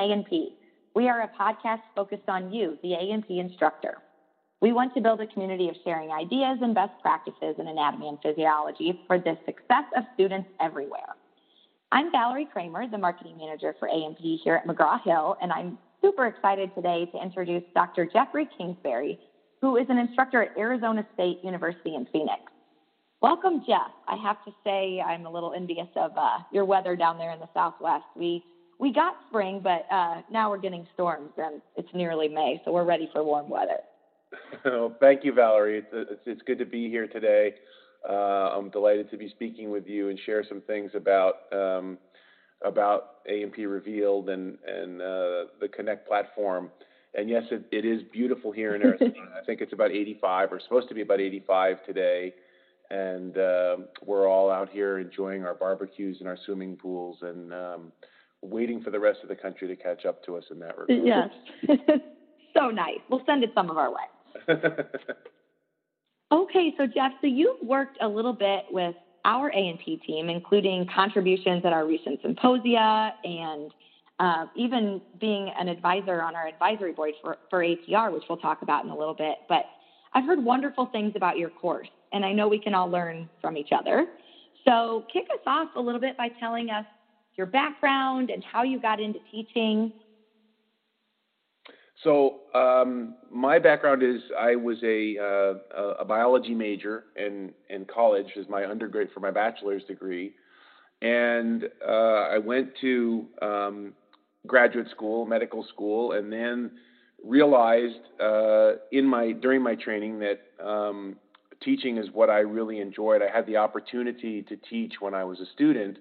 A&P. We are a podcast focused on you, the A&P instructor. We want to build a community of sharing ideas and best practices in anatomy and physiology for the success of students everywhere. I'm Valerie Kramer, the marketing manager for A&P here at McGraw-Hill, and I'm super excited today to introduce Dr. Jeffrey Kingsbury, who is an instructor at Arizona State University in Phoenix. Welcome, Jeff. I have to say I'm a little envious of uh, your weather down there in the Southwest. We we got spring, but uh, now we're getting storms, and it's nearly May, so we're ready for warm weather. well, thank you, Valerie. It's, it's, it's good to be here today. Uh, I'm delighted to be speaking with you and share some things about um, about A&P Revealed and and uh, the Connect platform. And yes, it, it is beautiful here in Arizona. I think it's about 85 or supposed to be about 85 today and uh, we're all out here enjoying our barbecues and our swimming pools and um, waiting for the rest of the country to catch up to us in that regard. Yes. so nice. We'll send it some of our way. okay, so Jeff, so you've worked a little bit with our A&P team, including contributions at our recent symposia and uh, even being an advisor on our advisory board for, for APR, which we'll talk about in a little bit. But I've heard wonderful things about your course and I know we can all learn from each other. So, kick us off a little bit by telling us your background and how you got into teaching. So, um, my background is I was a, uh, a biology major in, in college as my undergrad for my bachelor's degree. And uh, I went to um, graduate school, medical school, and then realized uh, in my during my training that um, teaching is what I really enjoyed. I had the opportunity to teach when I was a student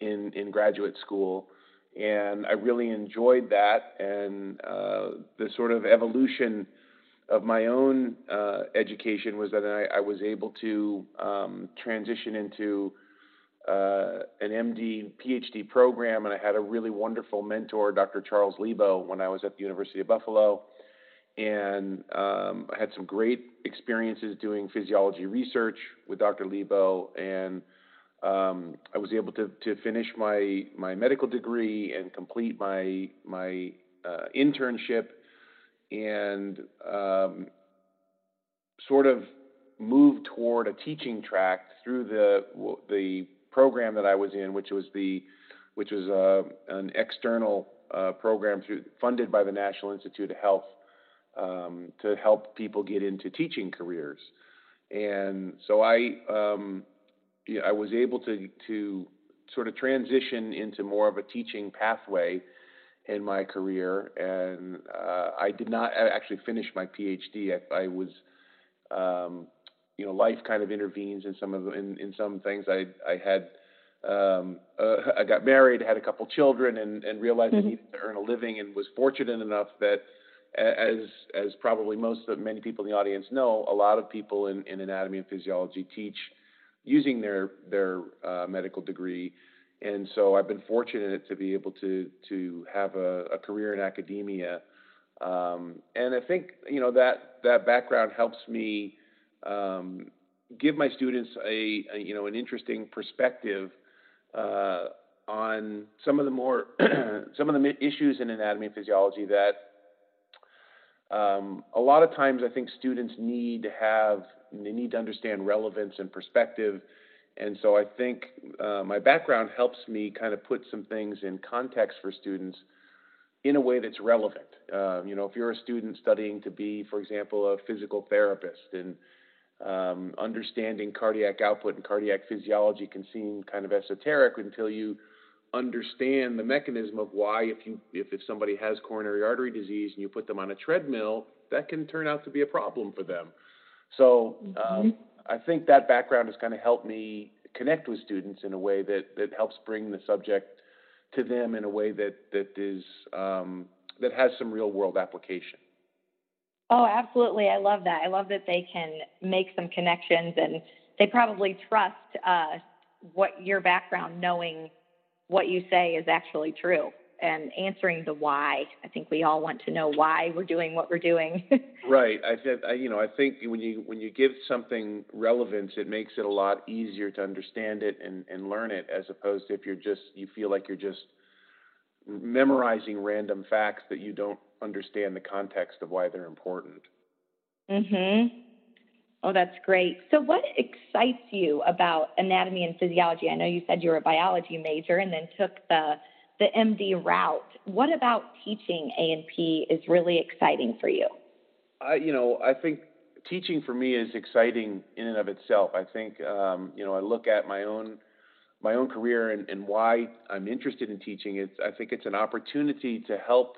in in graduate school, and I really enjoyed that. And uh, the sort of evolution of my own uh, education was that I, I was able to um, transition into uh, an MD PhD program, and I had a really wonderful mentor, Dr. Charles Lebo, when I was at the University of Buffalo and um, I had some great experiences doing physiology research with Dr. Lebo, and um, I was able to, to finish my my medical degree and complete my my uh, internship, and um, sort of move toward a teaching track through the the program that I was in, which was the which was uh, an external uh, program through, funded by the National Institute of Health um, to help people get into teaching careers. And so I, um, I was able to to sort of transition into more of a teaching pathway in my career, and uh, I did not actually finish my PhD. I, I was, um, you know, life kind of intervenes in some of the, in, in some things. I I had um, uh, I got married, had a couple children, and, and realized mm-hmm. I needed to earn a living, and was fortunate enough that as as probably most of many people in the audience know, a lot of people in, in anatomy and physiology teach using their their uh, medical degree, and so I've been fortunate to be able to to have a, a career in academia, um, and I think you know that that background helps me um, give my students a, a, you know an interesting perspective. Uh, on some of the more some of the issues in anatomy and physiology that um, a lot of times I think students need to have they need to understand relevance and perspective. And so I think uh, my background helps me kind of put some things in context for students in a way that's relevant. Uh, you know, if you're a student studying to be, for example, a physical therapist and um, understanding cardiac output and cardiac physiology can seem kind of esoteric until you understand the mechanism of why if you if, if somebody has coronary artery disease and you put them on a treadmill that can turn out to be a problem for them so um, mm-hmm. i think that background has kind of helped me connect with students in a way that that helps bring the subject to them in a way that that is um, that has some real world application. Oh absolutely. I love that. I love that they can make some connections and they probably trust uh, what your background knowing what you say is actually true and answering the why. I think we all want to know why we're doing what we're doing. right. I think you know. I think when you when you give something relevance, it makes it a lot easier to understand it and, and learn it, as opposed to if you're just you feel like you're just memorizing random facts that you don't understand the context of why they're important. Mhm. Oh, that's great. So, what excites you about anatomy and physiology? I know you said you were a biology major and then took the the MD route. What about teaching A and P is really exciting for you? I, you know, I think teaching for me is exciting in and of itself. I think, um, you know, I look at my own my own career and, and why I'm interested in teaching. It's I think it's an opportunity to help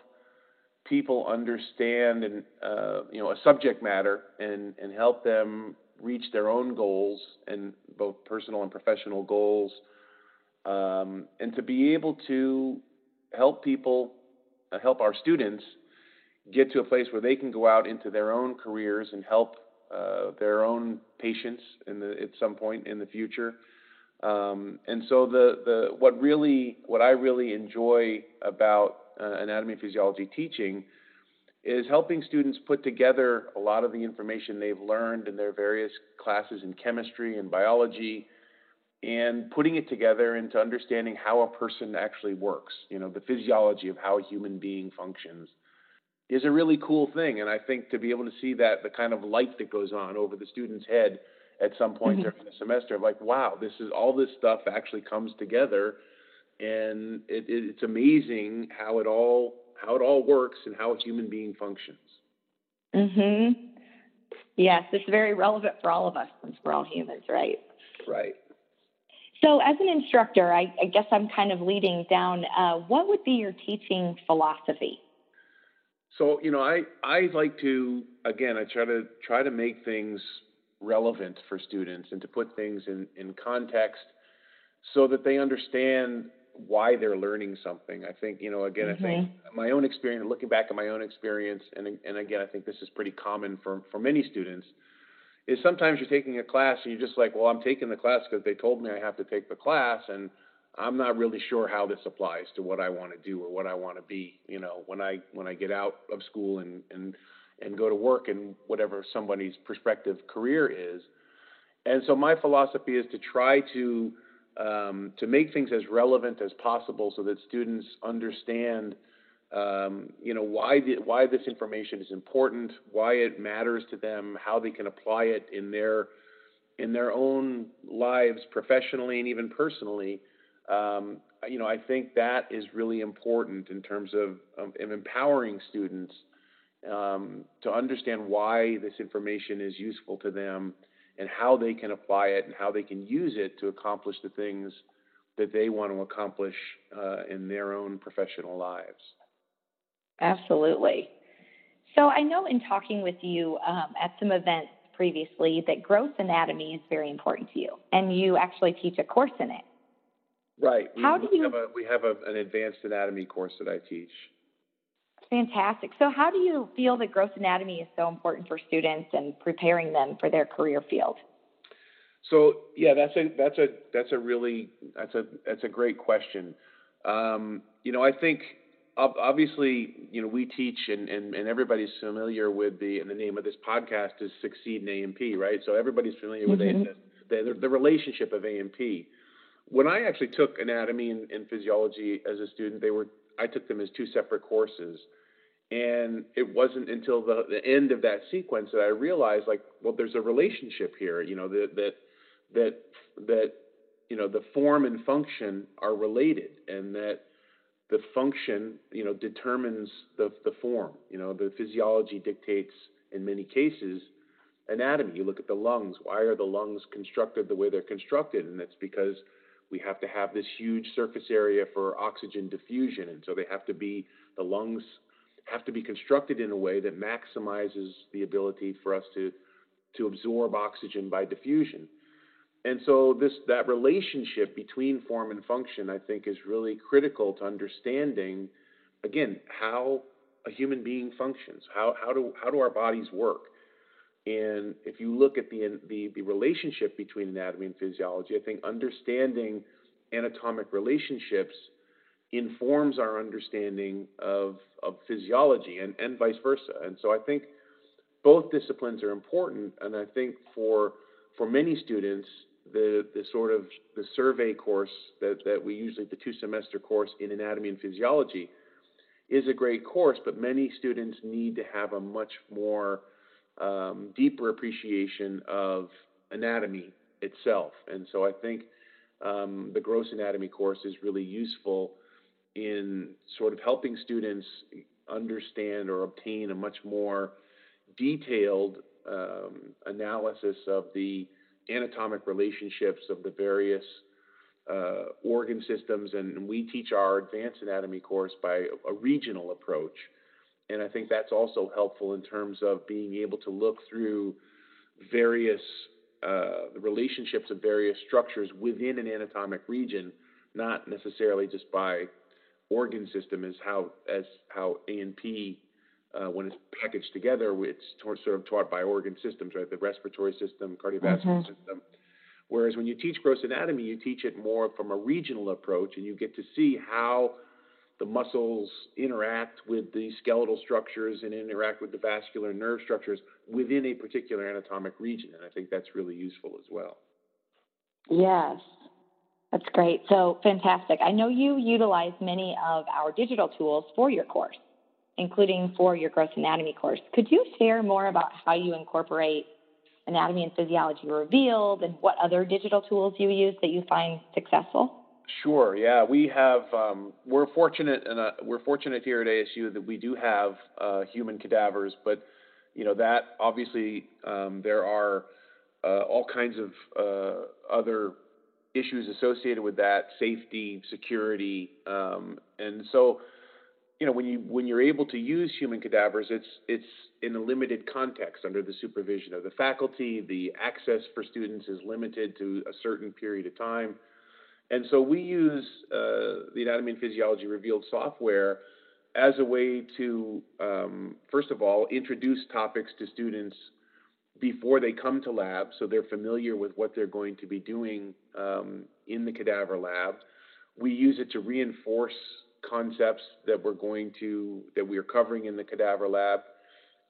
people understand and uh, you know a subject matter and and help them reach their own goals and both personal and professional goals um, and to be able to help people uh, help our students get to a place where they can go out into their own careers and help uh, their own patients in the, at some point in the future. Um, and so the the what really what I really enjoy about uh, anatomy and physiology teaching is helping students put together a lot of the information they've learned in their various classes in chemistry and biology and putting it together into understanding how a person actually works, you know, the physiology of how a human being functions is a really cool thing. And I think to be able to see that, the kind of light that goes on over the student's head at some point mm-hmm. during the semester of like, wow, this is all this stuff actually comes together and it, it, it's amazing how it all how it all works and how a human being functions. Mm-hmm. Yes, it's very relevant for all of us since we're all humans, right? Right. So, as an instructor, I, I guess I'm kind of leading down. Uh, what would be your teaching philosophy? So, you know, I I like to again, I try to try to make things relevant for students and to put things in in context so that they understand why they're learning something. I think, you know, again, mm-hmm. I think mm-hmm. my own experience, looking back at my own experience, and and again, I think this is pretty common for for many students, is sometimes you're taking a class and you're just like, well, I'm taking the class because they told me I have to take the class, and I'm not really sure how this applies to what I want to do or what I want to be. You know, when I when I get out of school and and and go to work in whatever somebody's prospective career is. And so my philosophy is to try to um, to make things as relevant as possible so that students understand, um, you know, why the, why this information is important, why it matters to them, how they can apply it in their in their own lives, professionally and even personally. Um, you know, I think that is really important in terms of, of, of empowering students um, to understand why this information is useful to them and how they can apply it and how they can use it to accomplish the things that they want to accomplish uh, in their own professional lives. Absolutely. So I know in talking with you um, at some events previously that gross anatomy is very important to you, and you actually teach a course in it. Right. How we, do you? Have a, we have a, an advanced anatomy course that I teach. Fantastic. So, how do you feel that gross anatomy is so important for students and preparing them for their career field? So, yeah, that's a that's a that's a really that's a that's a great question. Um, you know, I think obviously, you know, we teach and, and, and everybody's familiar with the and the name of this podcast is Succeed in A&P, right? So everybody's familiar mm-hmm. with the, the, the relationship of A&P. When I actually took anatomy and, and physiology as a student, they were I took them as two separate courses. And it wasn't until the, the end of that sequence that I realized, like, well, there's a relationship here. You know that that that that you know the form and function are related, and that the function you know determines the the form. You know the physiology dictates in many cases anatomy. You look at the lungs. Why are the lungs constructed the way they're constructed? And that's because we have to have this huge surface area for oxygen diffusion, and so they have to be the lungs have to be constructed in a way that maximizes the ability for us to to absorb oxygen by diffusion. And so this that relationship between form and function I think is really critical to understanding again how a human being functions. How how do how do our bodies work? And if you look at the the, the relationship between anatomy and physiology, I think understanding anatomic relationships informs our understanding of, of physiology and, and vice versa. And so I think both disciplines are important. And I think for, for many students, the the sort of the survey course that that we usually the two semester course in anatomy and physiology is a great course, but many students need to have a much more um, deeper appreciation of anatomy itself. And so I think um, the gross anatomy course is really useful in sort of helping students understand or obtain a much more detailed um, analysis of the anatomic relationships of the various uh, organ systems. And we teach our advanced anatomy course by a regional approach. And I think that's also helpful in terms of being able to look through various uh, relationships of various structures within an anatomic region, not necessarily just by organ system, as how as how A and P uh, when it's packaged together, it's sort of taught by organ systems, right? The respiratory system, cardiovascular mm-hmm. system. Whereas when you teach gross anatomy, you teach it more from a regional approach, and you get to see how the muscles interact with the skeletal structures and interact with the vascular nerve structures within a particular anatomic region. And I think that's really useful as well. Yes, that's great. So fantastic. I know you utilize many of our digital tools for your course, including for your gross anatomy course. Could you share more about how you incorporate anatomy and physiology revealed and what other digital tools you use that you find successful? Sure. Yeah, we have. Um, we're fortunate, and we're fortunate here at ASU that we do have uh, human cadavers. But you know that obviously um, there are uh, all kinds of uh, other issues associated with that, safety, security, um, and so you know when you when you're able to use human cadavers, it's it's in a limited context under the supervision of the faculty. The access for students is limited to a certain period of time. And so we use uh, the Anatomy and Physiology Revealed software as a way to, um, first of all, introduce topics to students before they come to lab so they're familiar with what they're going to be doing um, in the cadaver lab. We use it to reinforce concepts that we're going to, that we are covering in the cadaver lab.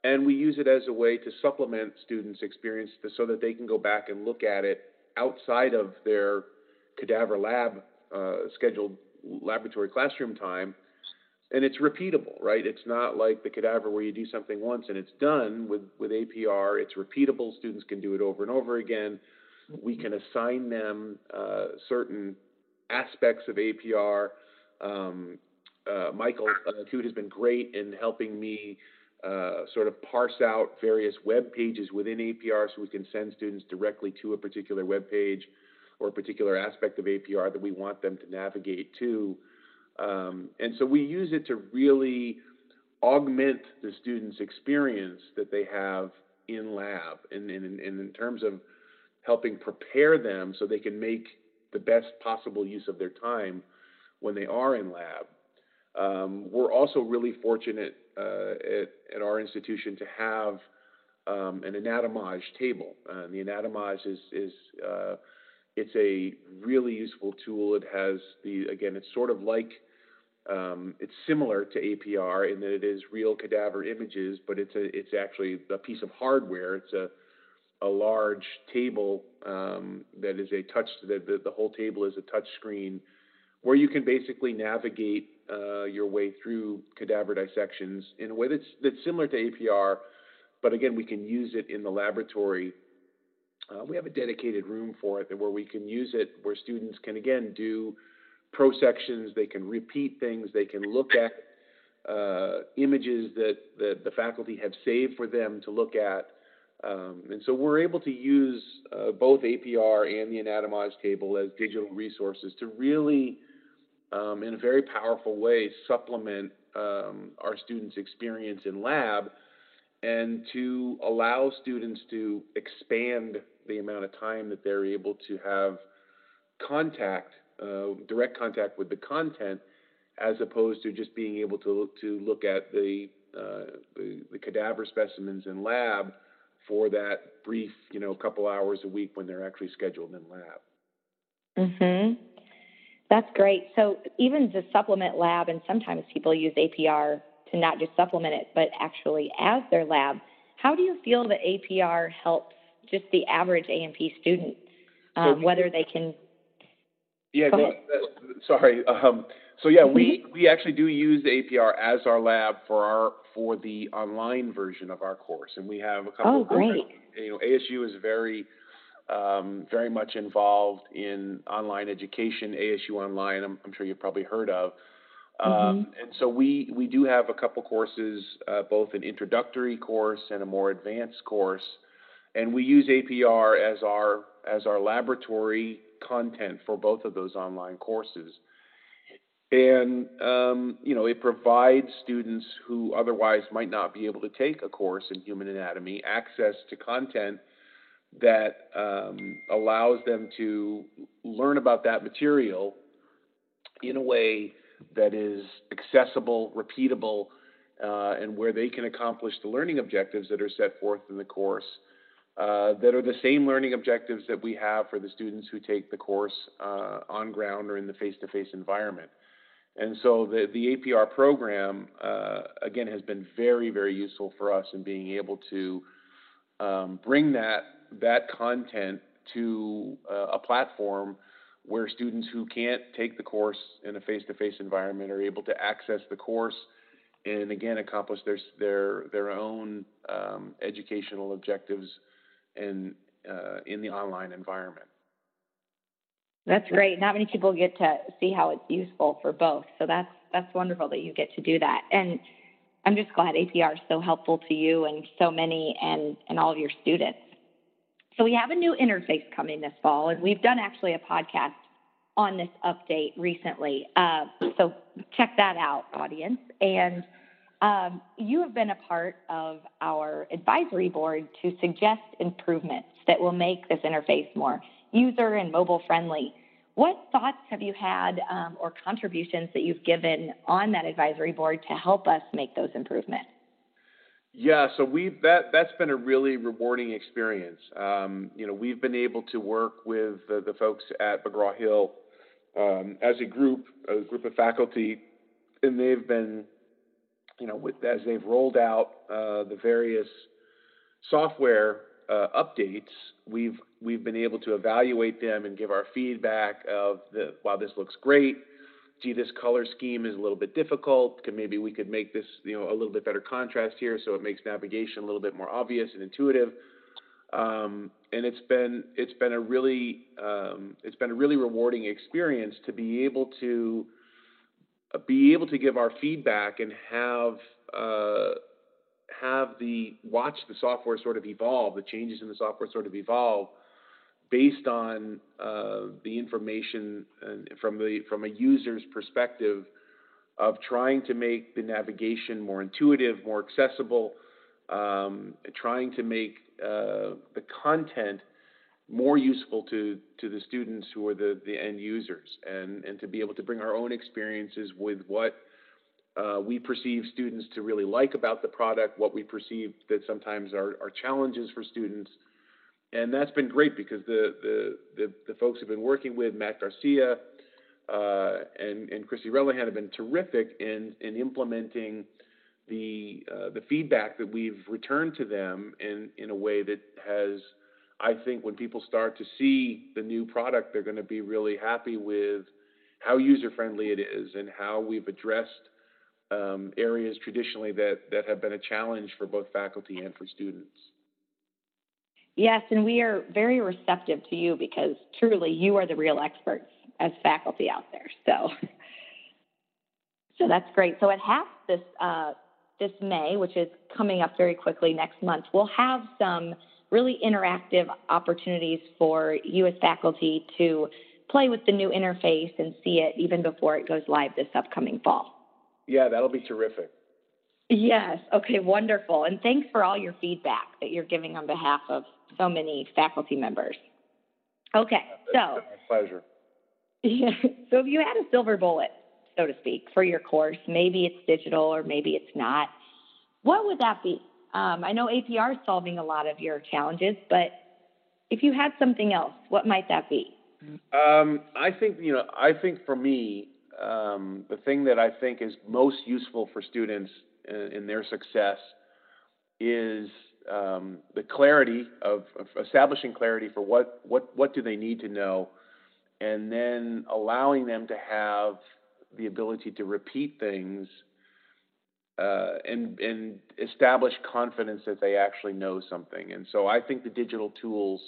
And we use it as a way to supplement students' experience so that they can go back and look at it outside of their cadaver lab uh, scheduled laboratory classroom time, and it's repeatable, right? It's not like the cadaver where you do something once and it's done. With with APR, it's repeatable. Students can do it over and over again. We can assign them uh, certain aspects of APR. Um, uh, Michael uh, has been great in helping me uh, sort of parse out various web pages within APR so we can send students directly to a particular web page or a particular aspect of APR that we want them to navigate to. Um, and so we use it to really augment the student's experience that they have in lab and, and, and in terms of helping prepare them so they can make the best possible use of their time when they are in lab. Um, we're also really fortunate uh, at, at, our institution to have um, an anatomage table. Uh, the anatomage is, is uh, it's a really useful tool. It has the again, it's sort of like um, it's similar to APR in that it is real cadaver images, but it's a it's actually a piece of hardware. It's a a large table um, that is a touch. The, the, the whole table is a touch screen where you can basically navigate uh, your way through cadaver dissections in a way that's that's similar to APR, but again, we can use it in the laboratory. Uh, we have a dedicated room for it where we can use it, where students can again do prosections, they can repeat things, they can look at uh, images that, that the faculty have saved for them to look at. Um, and so we're able to use uh, both APR and the Anatomage table as digital resources to really, um, in a very powerful way, supplement um, our students' experience in lab and to allow students to expand the amount of time that they're able to have contact, uh, direct contact with the content, as opposed to just being able to to look at the, uh, the, the cadaver specimens in lab for that brief, you know, couple hours a week when they're actually scheduled in lab. Mhm. That's great. So even to supplement lab, and sometimes people use APR to not just supplement it, but actually as their lab. How do you feel that APR helps just the average A&P student um, so whether they can. Yeah, go go, sorry. Um, so yeah, we, we actually do use APR as our lab for our for the online version of our course, and we have a couple. Oh, great! You know, ASU is very um, very much involved in online education. ASU Online, I'm, I'm sure you've probably heard of. Um, mm-hmm. and so we we do have a couple courses, uh, both an introductory course and a more advanced course, and we use APR as our as our laboratory content for both of those online courses. And, um, you know, it provides students who otherwise might not be able to take a course in human anatomy access to content that um, allows them to learn about that material in a way that is accessible, repeatable, uh, and where they can accomplish the learning objectives that are set forth in the course uh, that are the same learning objectives that we have for the students who take the course uh, on ground or in the face-to-face environment. And so the, the APR program, uh, again, has been very, very useful for us in being able to um, bring that, that content to uh, a platform where students who can't take the course in a face-to-face environment are able to access the course and again accomplish their their their own um, educational objectives and uh, in the online environment. That's great. Not many people get to see how it's useful for both. So that's that's wonderful that you get to do that. And I'm just glad APR is so helpful to you and so many and and all of your students. So we have a new interface coming this fall, and we've done actually a podcast on this update recently. Uh, so check that out, audience. And um, you have been a part of our advisory board to suggest improvements that will make this interface more user and mobile friendly. What thoughts have you had um, or contributions that you've given on that advisory board to help us make those improvements? Yeah, so we've that that's been a really rewarding experience. Um, you know, we've been able to work with the, the folks at McGraw Hill um, as a group, a group of faculty, and they've been, you know, with, as they've rolled out uh, the various software uh, updates, we've we've been able to evaluate them and give our feedback of the wow this looks great. Gee, this color scheme is a little bit difficult. Could maybe we could make this you know a little bit better contrast here, so it makes navigation a little bit more obvious and intuitive. Um, and it's been it's been a really um, it's been a really rewarding experience to be able to uh, be able to give our feedback and have uh, have the watch the software sort of evolve, the changes in the software sort of evolve based on uh, the information from a user's perspective of trying to make the navigation more intuitive, more accessible, um, trying to make uh, the content more useful to, the students who are the, end users and, to be able to bring our own experiences with what uh, we perceive students to really like about the product, what we perceive that sometimes are challenges for students. And that's been great because the, the, the, the folks who've been working with Matt Garcia uh, and, and Christy Relihan have been terrific in, in implementing the, uh, the feedback that we've returned to them in, in a way that has, I think, when people start to see the new product, they're going to be really happy with how user friendly it is and how we've addressed um, areas traditionally that, that have been a challenge for both faculty and for students. Yes, and we are very receptive to you because truly you are the real experts as faculty out there. So, so that's great. So at HAPS this uh, this May, which is coming up very quickly next month, we'll have some really interactive opportunities for you as faculty to play with the new interface and see it even before it goes live this upcoming fall. Yeah, that'll be terrific. Yes. Okay, wonderful. And thanks for all your feedback that you're giving on behalf of so many faculty members. Okay, so. pleasure. Yeah, so if you had a silver bullet, so to speak, for your course, maybe it's digital or maybe it's not, what would that be? Um, I know APR is solving a lot of your challenges, but if you had something else, what might that be? Um, I think you know. I think for me, um, the thing that I think is most useful for students in, in their success is um, the clarity of, of, establishing clarity for what, what, what do they need to know, and then allowing them to have the ability to repeat things uh, and, and establish confidence that they actually know something. And so I think the digital tools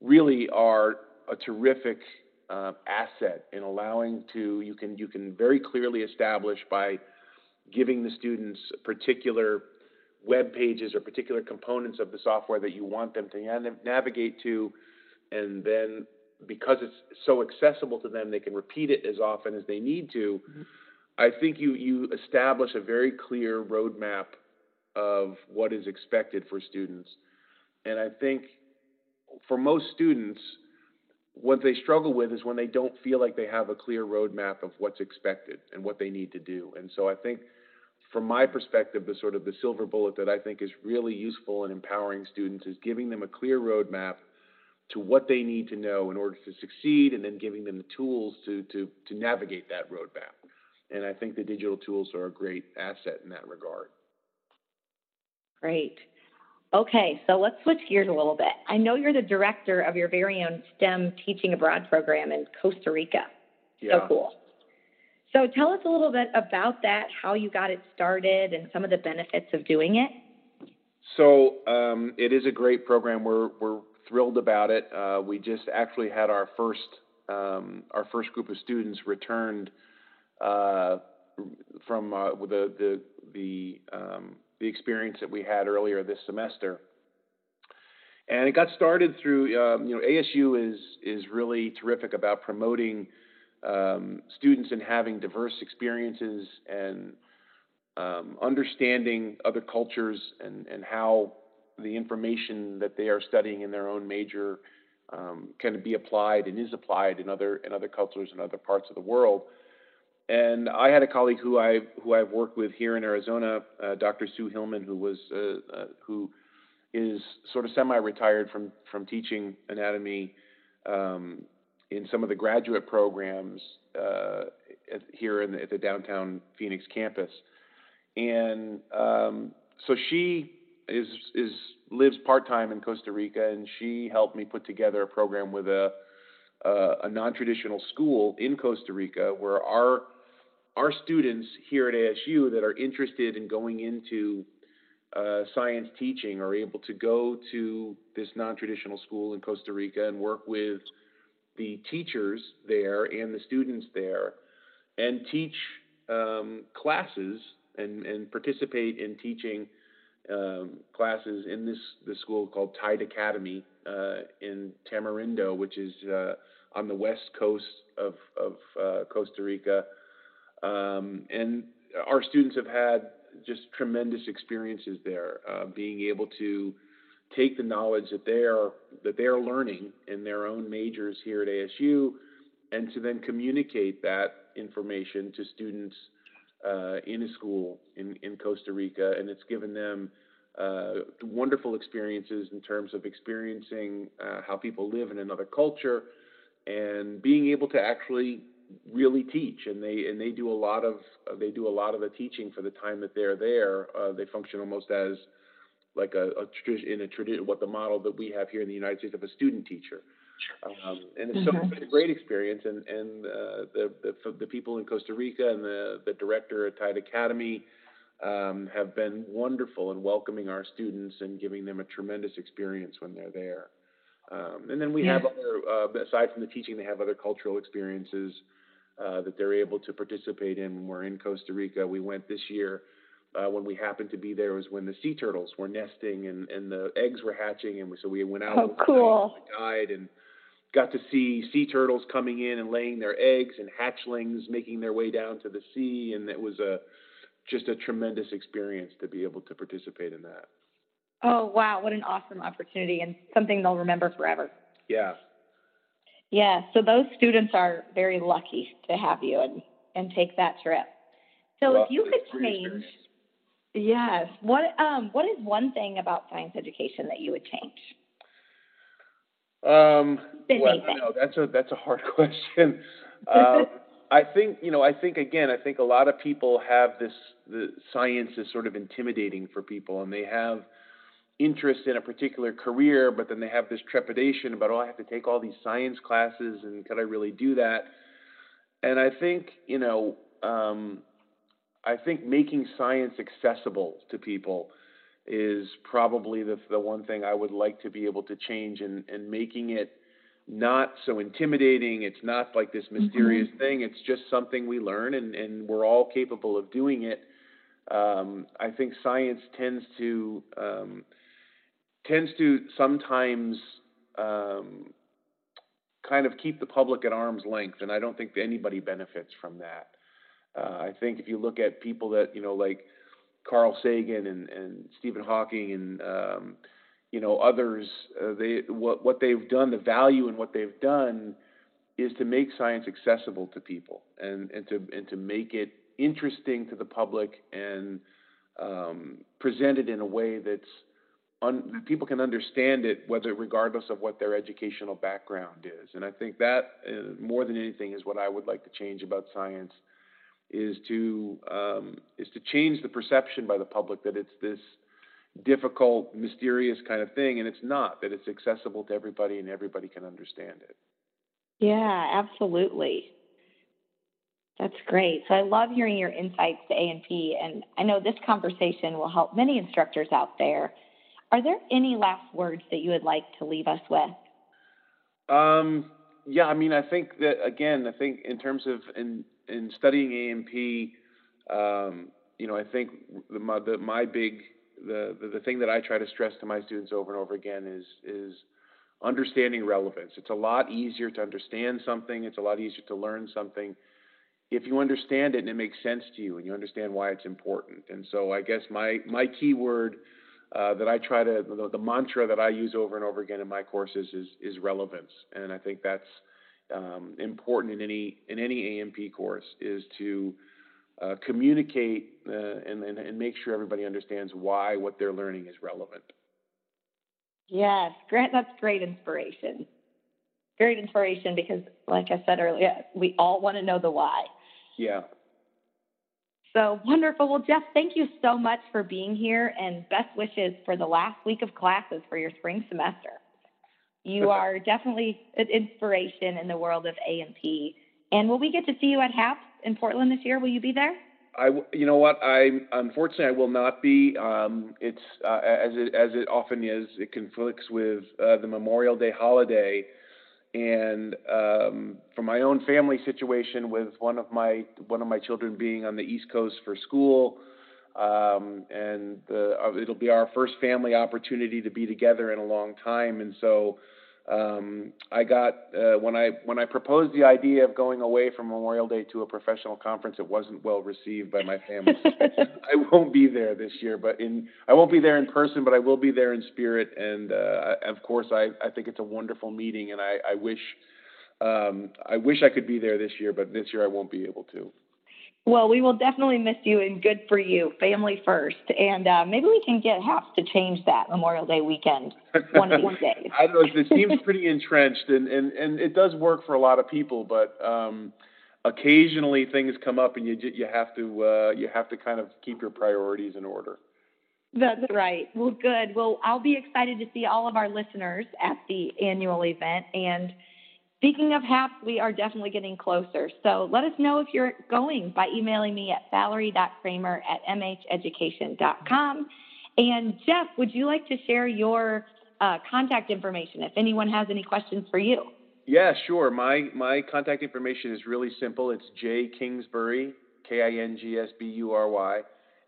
really are a terrific uh, asset in allowing to you can you can very clearly establish by giving the students particular web pages or particular components of the software that you want them to navigate to, and then because it's so accessible to them, they can repeat it as often as they need to. Mm-hmm. I think you you establish a very clear roadmap of what is expected for students, and I think for most students, what they struggle with is when they don't feel like they have a clear roadmap of what's expected and what they need to do. And so I think from my perspective, the sort of the silver bullet that I think is really useful in empowering students is giving them a clear roadmap to what they need to know in order to succeed and then giving them the tools to, to, to navigate that roadmap. And I think the digital tools are a great asset in that regard. Great. Okay, so let's switch gears a little bit. I know you're the director of your very own STEM teaching abroad program in Costa Rica. Yeah. So cool. So tell us a little bit about that, how you got it started, and some of the benefits of doing it. So um, it is a great program. We're we're thrilled about it. Uh, we just actually had our first um, our first group of students returned uh, from uh, the the the um, the experience that we had earlier this semester. And it got started through, um, you know, ASU is is really terrific about promoting um, students and having diverse experiences and um, understanding other cultures and, and how the information that they are studying in their own major um, can be applied and is applied in other in other cultures and other parts of the world. And I had a colleague who I who I've worked with here in Arizona, uh, Dr. Sue Hillman, who was uh, uh, who is sort of semi-retired from from teaching anatomy um, in some of the graduate programs uh, at, here the, at the downtown Phoenix campus. And um, so she is is lives part time in Costa Rica, and she helped me put together a program with a uh, a non-traditional school in Costa Rica where our our students here at ASU that are interested in going into uh, science teaching are able to go to this non-traditional school in Costa Rica and work with the teachers there and the students there and teach um, classes and, and participate in teaching um, classes in this, this school called Tide Academy uh, in Tamarindo, which is uh, on the west coast of, of uh, Costa Rica. Um, and our students have had just tremendous experiences there, uh, being able to take the knowledge that they are that they are learning in their own majors here at ASU, and to then communicate that information to students uh, in a school in, in Costa Rica, and it's given them uh, wonderful experiences in terms of experiencing uh, how people live in another culture and being able to actually really teach. And they and they do a lot of they do a lot of the teaching for the time that they're there. Uh, they function almost as like a, a tradition in a tradition what the model that we have here in the United States of a student teacher um, and it's, mm-hmm. so, it's a great experience and and uh, the, the the people in Costa Rica and the the director at Tide Academy um, have been wonderful in welcoming our students and giving them a tremendous experience when they're there. Um, and then we yeah. have other, uh, aside from the teaching, they have other cultural experiences uh, that they're able to participate in when we're in Costa Rica. We went this year uh, when we happened to be there was when the sea turtles were nesting and, and the eggs were hatching, and we, so we went out oh, cool. and guide and got to see sea turtles coming in and laying their eggs and hatchlings making their way down to the sea, and it was a just a tremendous experience to be able to participate in that. Oh wow, what an awesome opportunity and something they'll remember forever. Yeah. Yeah, so those students are very lucky to have you and, and take that trip. So well, if you could change, yes, what um what is one thing about science education that you would change? Um, well, no, that's a that's a hard question. Um, I think you know. I think again. I think a lot of people have this. The science is sort of intimidating for people, and they have interest in a particular career, but then they have this trepidation about, oh, I have to take all these science classes, and could I really do that? And I think, you know, um, I think making science accessible to people is probably the, the one thing I would like to be able to change and, and making it not so intimidating. It's not like this mysterious mm-hmm. thing. It's just something we learn, and, and we're all capable of doing it. Um, I think science tends to um, tends to sometimes um, kind of keep the public at arm's length, and I don't think anybody benefits from that. Uh, I think if you look at people that you know, like Carl Sagan and, and Stephen Hawking and um, you know others, uh, they what what they've done, the value in what they've done is to make science accessible to people and and to and to make it interesting to the public and um, present it in a way that's un, people can understand it, whether regardless of what their educational background is. And I think that uh, more than anything is what I would like to change about science is to um, is to change the perception by the public that it's this difficult, mysterious kind of thing, and it's not. That it's accessible to everybody and everybody can understand it. Yeah, absolutely. That's great. So I love hearing your insights to A&P, and I know this conversation will help many instructors out there are there any last words that you would like to leave us with? Um, yeah, I mean, I think that again, I think in terms of in in studying A&P, um, you know, I think the, my, the, my big the, the the thing that I try to stress to my students over and over again is is understanding relevance. It's a lot easier to understand something. It's a lot easier to learn something if you understand it and it makes sense to you and you understand why it's important. And so I guess my my key word uh, that I try to the, the, mantra that I use over and over again in my courses is is relevance, and I think that's um, important in any in any A&P course is to uh, communicate uh, and, and, and make sure everybody understands why what they're learning is relevant. Yes, Grant, That's great inspiration. Great inspiration because, like I said earlier, we all want to know the why. Yeah. So wonderful. Well, Jeff, thank you so much for being here and best wishes for the last week of classes for your spring semester. You are definitely an inspiration in the world of A&P. And will we get to see you at HAPS in Portland this year? Will you be there? I, you know what, I unfortunately I will not be. Um, it's uh, as it as it often is. It conflicts with uh, the Memorial Day holiday, and um, from my own family situation with one of my one of my children being on the East Coast for school, um, and the, uh, it'll be our first family opportunity to be together in a long time, and so um, I got uh, when I when I proposed the idea of going away from Memorial Day to a professional conference, it wasn't well received by my family. I won't be there this year, but in I won't be there in person, but I will be there in spirit. And uh, of course, I, I think it's a wonderful meeting, and I, I wish um, I wish I could be there this year, but this year I won't be able to. Well, we will definitely miss you, and good for you, family first. And uh, maybe we can get HAPS to change that Memorial Day weekend one of these days. I don't know. It seems pretty entrenched, and, and, and it does work for a lot of people, but um, occasionally things come up, and you you have to uh, you have to kind of keep your priorities in order. That's right. Well, good. Well, I'll be excited to see all of our listeners at the annual event, and Speaking of HAPS, we are definitely getting closer. So let us know if you're going by emailing me at valerie.kramer at mheducation.com. And Jeff, would you like to share your uh, contact information if anyone has any questions for you? Yeah, sure. My my contact information is really simple. It's J Kingsbury, K I N G S B U R Y,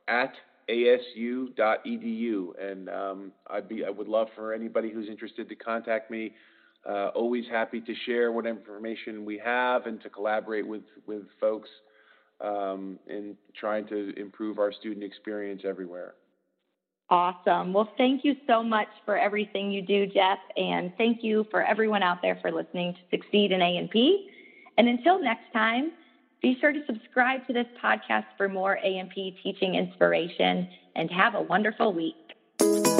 at asu.edu. And um, I'd be I would love for anybody who's interested to contact me. Uh, always happy to share what information we have and to collaborate with, with folks um, in trying to improve our student experience everywhere. Awesome. Well, thank you so much for everything you do, Jeff, and thank you for everyone out there for listening to Succeed in A&P. And until next time, be sure to subscribe to this podcast for more A&P teaching inspiration and have a wonderful week.